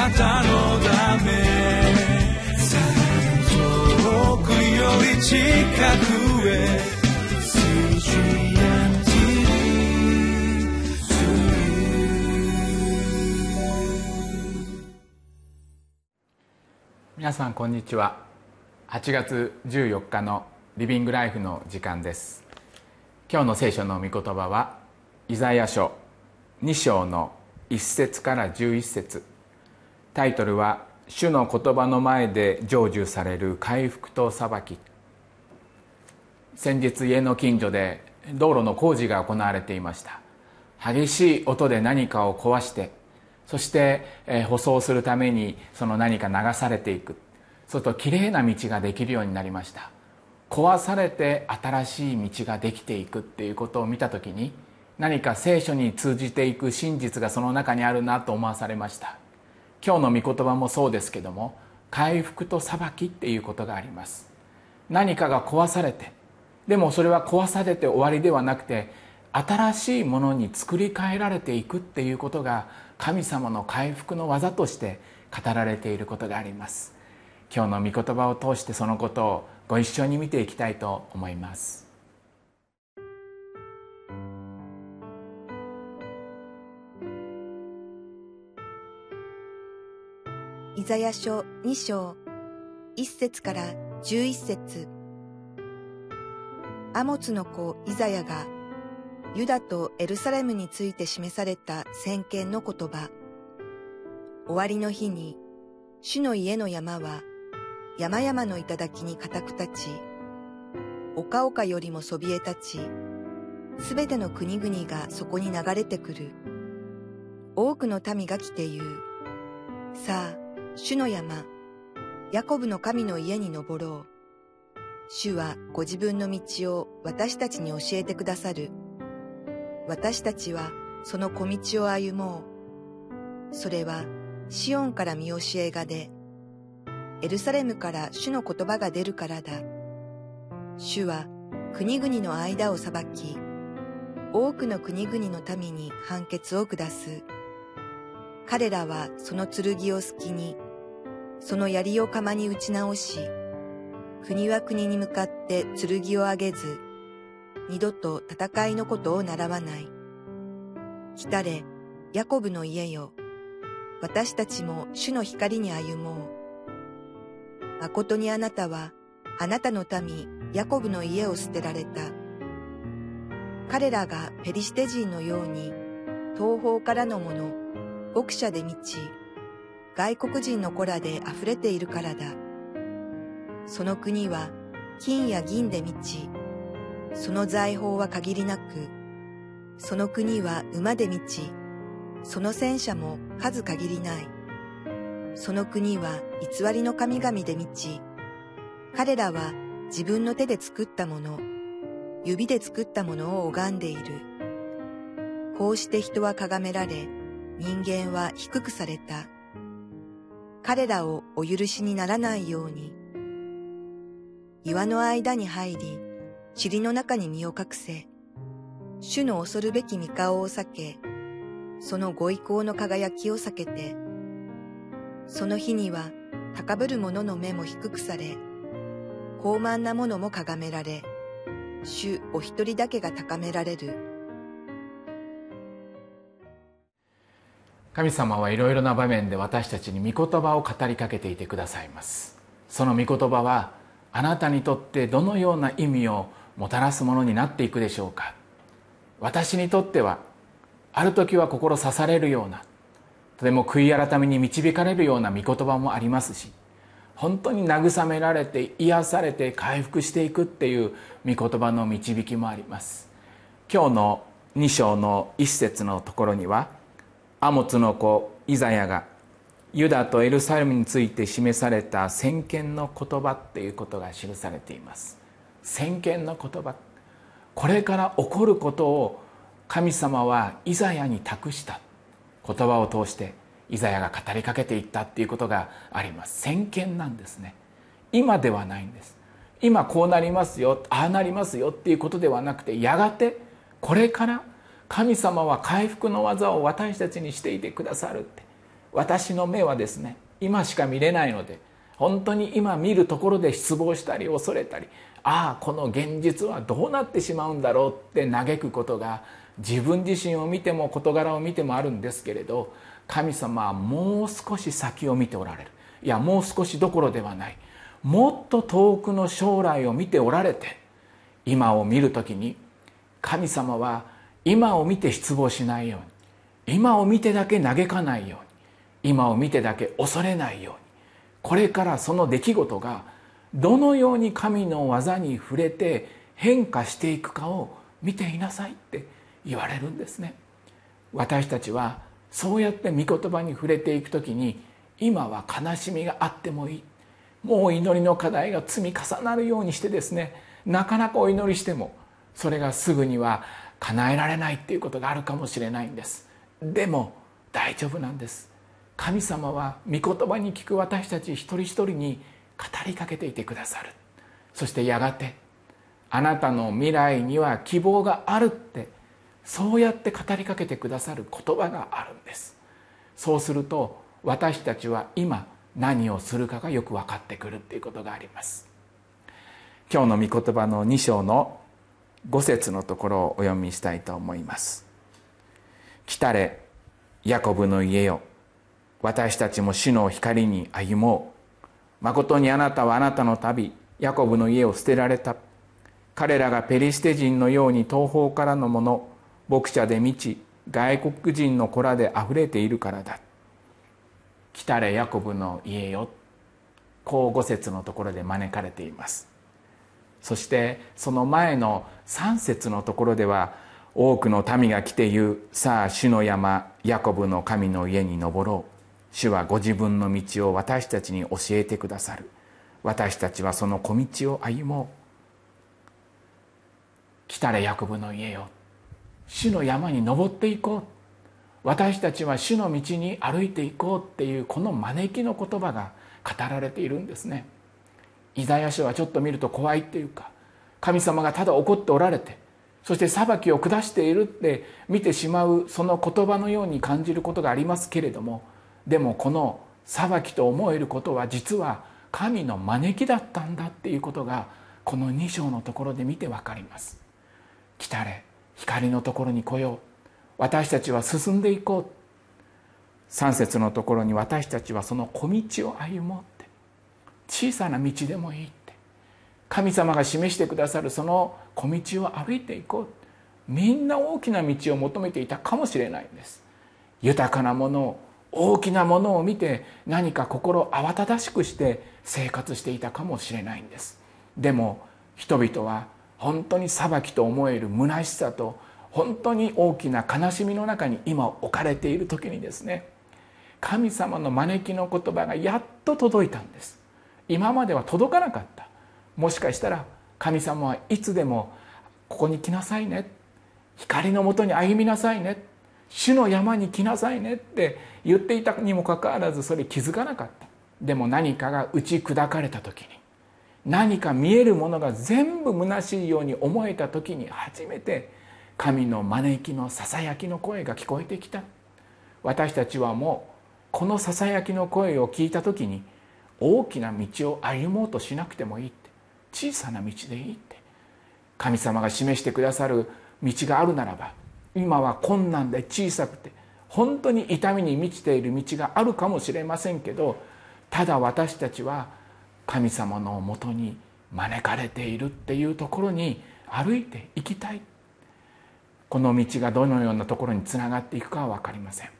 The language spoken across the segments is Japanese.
なたのため遠くより近くへ皆さんこんにちは。8月14日のリビングライフの時間です。今日の聖書の御言葉はイザヤ書2章の1節から11節。タイトルは「主の言葉の前で成就される回復と裁き」先日家の近所で道路の工事が行われていました。激しい音で何かを壊してそして、え舗装するためにその何か流されていく。そうするときれいな道ができるようになりました。壊されて新しい道ができていくっていうことを見た時に何か聖書に通じていく真実がその中にあるなと思わされました。今日の御言葉もそうですけども回復と裁きっていうことがあります。何かが壊されてでもそれは壊されて終わりではなくて新しいものに作り変えられていくっていうことが神様の回復の技として語られていることがあります。今日の御言葉を通してそのことをご一緒に見ていきたいと思います。イザヤ書2章1節から11節アモツの子イザヤがユダとエルサレムについて示された先見の言葉。終わりの日に、主の家の山は山々の頂に固く立ち、丘々よりもそびえ立ち、すべての国々がそこに流れてくる。多くの民が来て言う。さあ、主の山、ヤコブの神の家に登ろう。主はご自分の道を私たちに教えてくださる。私たちはその小道を歩もう。それはシオンから見教えが出、エルサレムから主の言葉が出るからだ。主は国々の間を裁き、多くの国々の民に判決を下す。彼らはその剣を隙に、その槍を釜に打ち直し、国は国に向かって剣を上げず、二度と戦いのことを習わない。来たれ、ヤコブの家よ。私たちも主の光に歩もう。誠にあなたは、あなたの民、ヤコブの家を捨てられた。彼らがペリシテ人のように、東方からのもの、牧者で満ち、外国人の子らで溢れているからだ。その国は金や銀で満ち、その財宝は限りなく、その国は馬で満ち、その戦車も数限りない。その国は偽りの神々で満ち、彼らは自分の手で作ったもの、指で作ったものを拝んでいる。こうして人は崇められ、人間は低くされた。彼らをお許しにならないように。岩の間に入り、塵の中に身を隠せ、主の恐るべき御顔を避け、そのご意向の輝きを避けて、その日には高ぶる者の目も低くされ、高慢な者もかがめられ、主お一人だけが高められる。神様はいろいろな場面で私たちに御言葉を語りかけていてくださいます。その御言葉はあなたにとってどのような意味をもたらすものになっていくでしょうか。私にとってはある時は心刺されるようなとても悔い改めに導かれるような御言葉もありますし本当に慰められて癒されて回復していくっていう御言葉の導きもあります。今日の2章の一節のところにはアモツの子イザヤがユダとエルサレムについて示された先見の言葉っていうことが記されています。先見の言葉。これから起こることを神様はイザヤに託した言葉を通してイザヤが語りかけていったっていうことがあります。先見なんですね。今ではないんです。今こうなりますよああなりますよっていうことではなくてやがてこれから神様は回復の技を私たちにしていてくださるって。私の目はですね今しか見れないので本当に今見るところで失望したり恐れたりああこの現実はどうなってしまうんだろうって嘆くことが自分自身を見ても事柄を見てもあるんですけれど神様はもう少し先を見ておられる。いやもう少しどころではない。もっと遠くの将来を見ておられて今を見る時に神様は今を見て失望しないように。今を見てだけ嘆かないように。今を見てだけ恐れないように。これからその出来事がどのように神の技に触れて変化していくかを見ていなさいって言われるんですね。私たちはそうやって御言葉に触れていく時に今は悲しみがあってもいい。もう祈りの課題が積み重なるようにしてですねなかなかお祈りしてもそれがすぐには叶えられないっていうことがあるかもしれないんです。でも大丈夫なんです。神様は御言葉に聞く私たち一人一人に語りかけていてくださる。そしてやがてあなたの未来には希望があるってそうやって語りかけてくださる言葉があるんです。そうすると私たちは今何をするかがよく分かってくるっていうことがあります。今日の御言葉の2章の5節のところをお読みしたいと思います。来たれヤコブの家よ。私たちも死の光に歩もう。誠にあなたはあなたの旅ヤコブの家を捨てられた。彼らがペリシテ人のように東方からのもの牧者で満ち外国人の子らであふれているからだ。来たれヤコブの家よ。こう五節のところで招かれています。そしてその前の3節のところでは多くの民が来て言うさあ主の山ヤコブの神の家に登ろう。主はご自分の道を私たちに教えてくださる。私たちはその小道を歩もう。来たれヤコブの家よ。主の山に登っていこう。私たちは主の道に歩いていこう。っていうこの招きの言葉が語られているんですね。イザヤ書はちょっと見ると怖いっていうか神様がただ怒っておられてそして裁きを下しているって見てしまうその言葉のように感じることがありますけれどもでもこの裁きと思えることは実は神の招きだったんだっていうことがこの2章のところで見てわかります。来たれ光のところに来よう。私たちは進んでいこう。3節のところに私たちはその小道を歩もうって。小さな道でもいい。神様が示してくださるその小道を歩いていこう。みんな大きな道を求めていたかもしれないんです。豊かなものを大きなものを見て何か心慌ただしくして生活していたかもしれないんです。でも人々は本当に裁きと思える虚しさと本当に大きな悲しみの中に今置かれている時にですね神様の招きの言葉がやっと届いたんです。今までは届かなかった。もしかしたら神様はいつでもここに来なさいね。光のもとに歩みなさいね。主の山に来なさいねって言っていたにもかかわらずそれ気づかなかった。でも何かが打ち砕かれた時に何か見えるものが全部虚しいように思えた時に初めて神の招きのささやきの声が聞こえてきた。私たちはもうこのささやきの声を聞いた時に大きな道を歩もうとしなくてもいい。小さな道でいいって。神様が示してくださる道があるならば今は困難で小さくて本当に痛みに満ちている道があるかもしれませんけどただ私たちは神様のもとに招かれているっていうところに歩いていきたい。この道がどのようなところにつながっていくかは分かりません。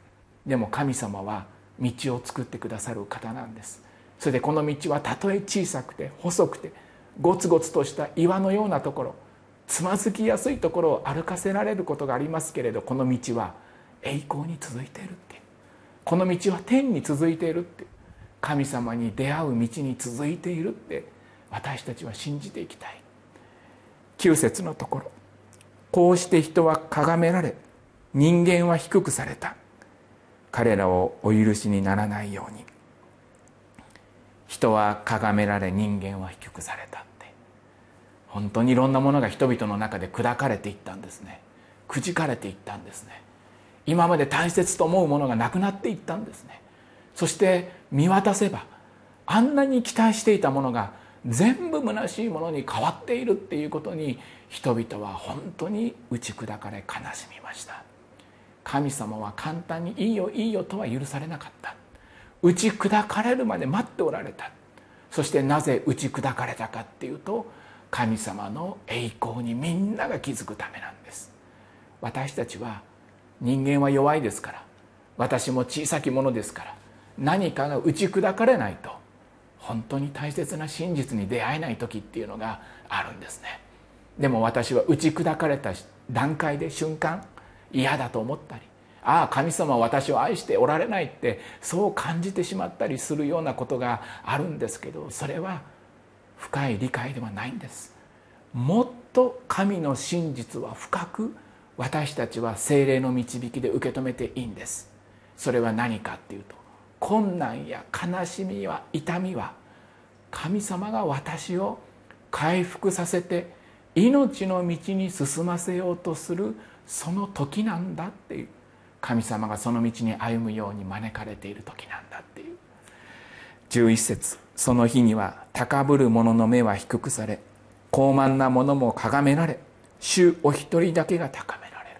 でも神様は道を作ってくださる方なんです。それでこの道はたとえ小さくて細くてゴツゴツとした岩のようなところつまずきやすいところを歩かせられることがありますけれどこの道は栄光に続いているって。この道は天に続いているって。神様に出会う道に続いているって。私たちは信じていきたい。9節のところ。こうして人は咎められ人間は低くされた。彼らをお許しにならないように。人は咎められ人間は低くされたって。本当にいろんなものが人々の中で砕かれていったんですね。くじかれていったんですね。今まで大切と思うものがなくなっていったんですね。そして見渡せばあんなに期待していたものが全部虚しいものに変わっているっていうことに人々は本当に打ち砕かれ悲しみました。神様は簡単に「いいよいいよ」とは許されなかった。打ち砕かれるまで待っておられた。そしてなぜ打ち砕かれたかっていうと神様の栄光にみんなが気づくためなんです。私たちは人間は弱いですから私も小さきものですから何かが打ち砕かれないと本当に大切な真実に出会えない時っていうのがあるんですね。でも私は打ち砕かれた段階で瞬間嫌だと思ったりああ神様は私を愛しておられないってそう感じてしまったりするようなことがあるんですけどそれは深い理解ではないんです。もっと神の真実は深く私たちは精霊の導きで受け止めていいんです。それは何かっていうと困難や悲しみや痛みは神様が私を回復させて命の道に進ませようとするその時なんだっていう。神様がその道に歩むように招かれている時なんだっていう。11節。その日には高ぶる者の目は低くされ高慢な者も咎められ主お一人だけが高められる。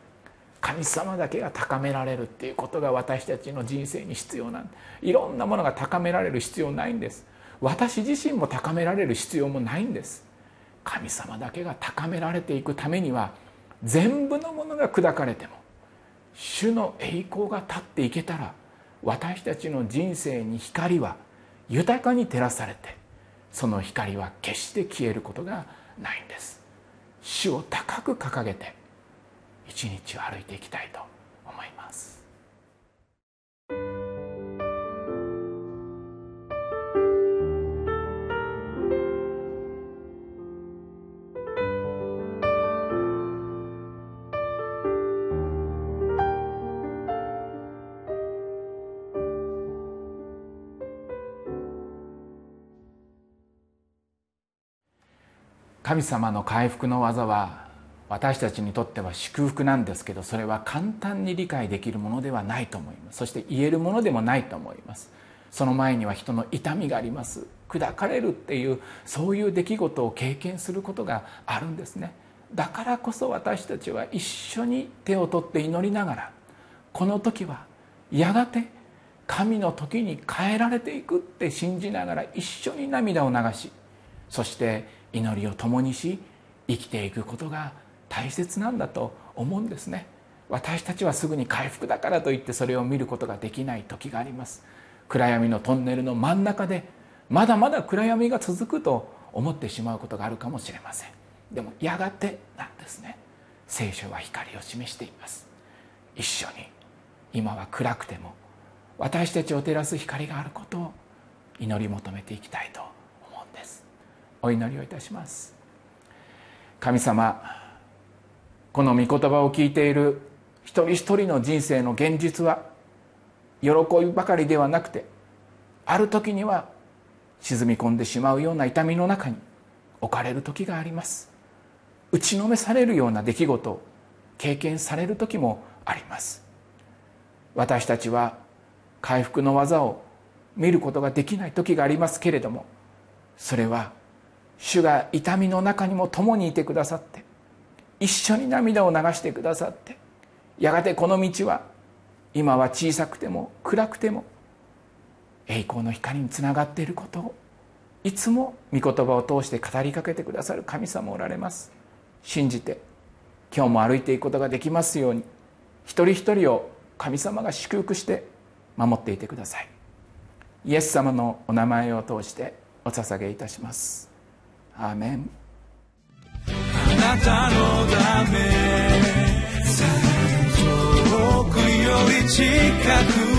神様だけが高められるっていうことが私たちの人生に必要なんいろんなものが高められる必要ないんです。私自身も高められる必要もないんです。神様だけが高められていくためには全部のものが砕かれても主の栄光が立っていけたら私たちの人生に光は豊かに照らされてその光は決して消えることがないんです。主を高く掲げて一日を歩いていきたいと。神様の回復の技は私たちにとっては祝福なんですけどそれは簡単に理解できるものではないと思います。そして言えるものでもないと思います。その前には人の痛みがあります。砕かれるっていうそういう出来事を経験することがあるんですね。だからこそ私たちは一緒に手を取って祈りながらこの時はやがて神の時に変えられていくって信じながら一緒に涙を流しそして祈りを共にし生きていくことが大切なんだと思うんですね。私たちはすぐに回復だからといってそれを見ることができない時があります。暗闇のトンネルの真ん中でまだまだ暗闇が続くと思ってしまうことがあるかもしれません。でもやがてなんですね。聖書は光を示しています。一緒に今は暗くても私たちを照らす光があることを祈り求めていきたいとお祈りをいたします。神様この御言葉を聞いている一人一人の人生の現実は喜びばかりではなくてある時には沈み込んでしまうような痛みの中に置かれる時があります。打ちのめされるような出来事を経験される時もあります。私たちは回復の技を見ることができない時がありますけれどもそれは主が痛みの中にも共にいてくださって一緒に涙を流してくださってやがてこの道は今は小さくても暗くても栄光の光につながっていることをいつも御言葉を通して語りかけてくださる神様おられます。信じて今日も歩いていくことができますように一人一人を神様が祝福して守っていてください。イエス様のお名前を通してお捧げいたします。アーメンあなたのため遠くより近く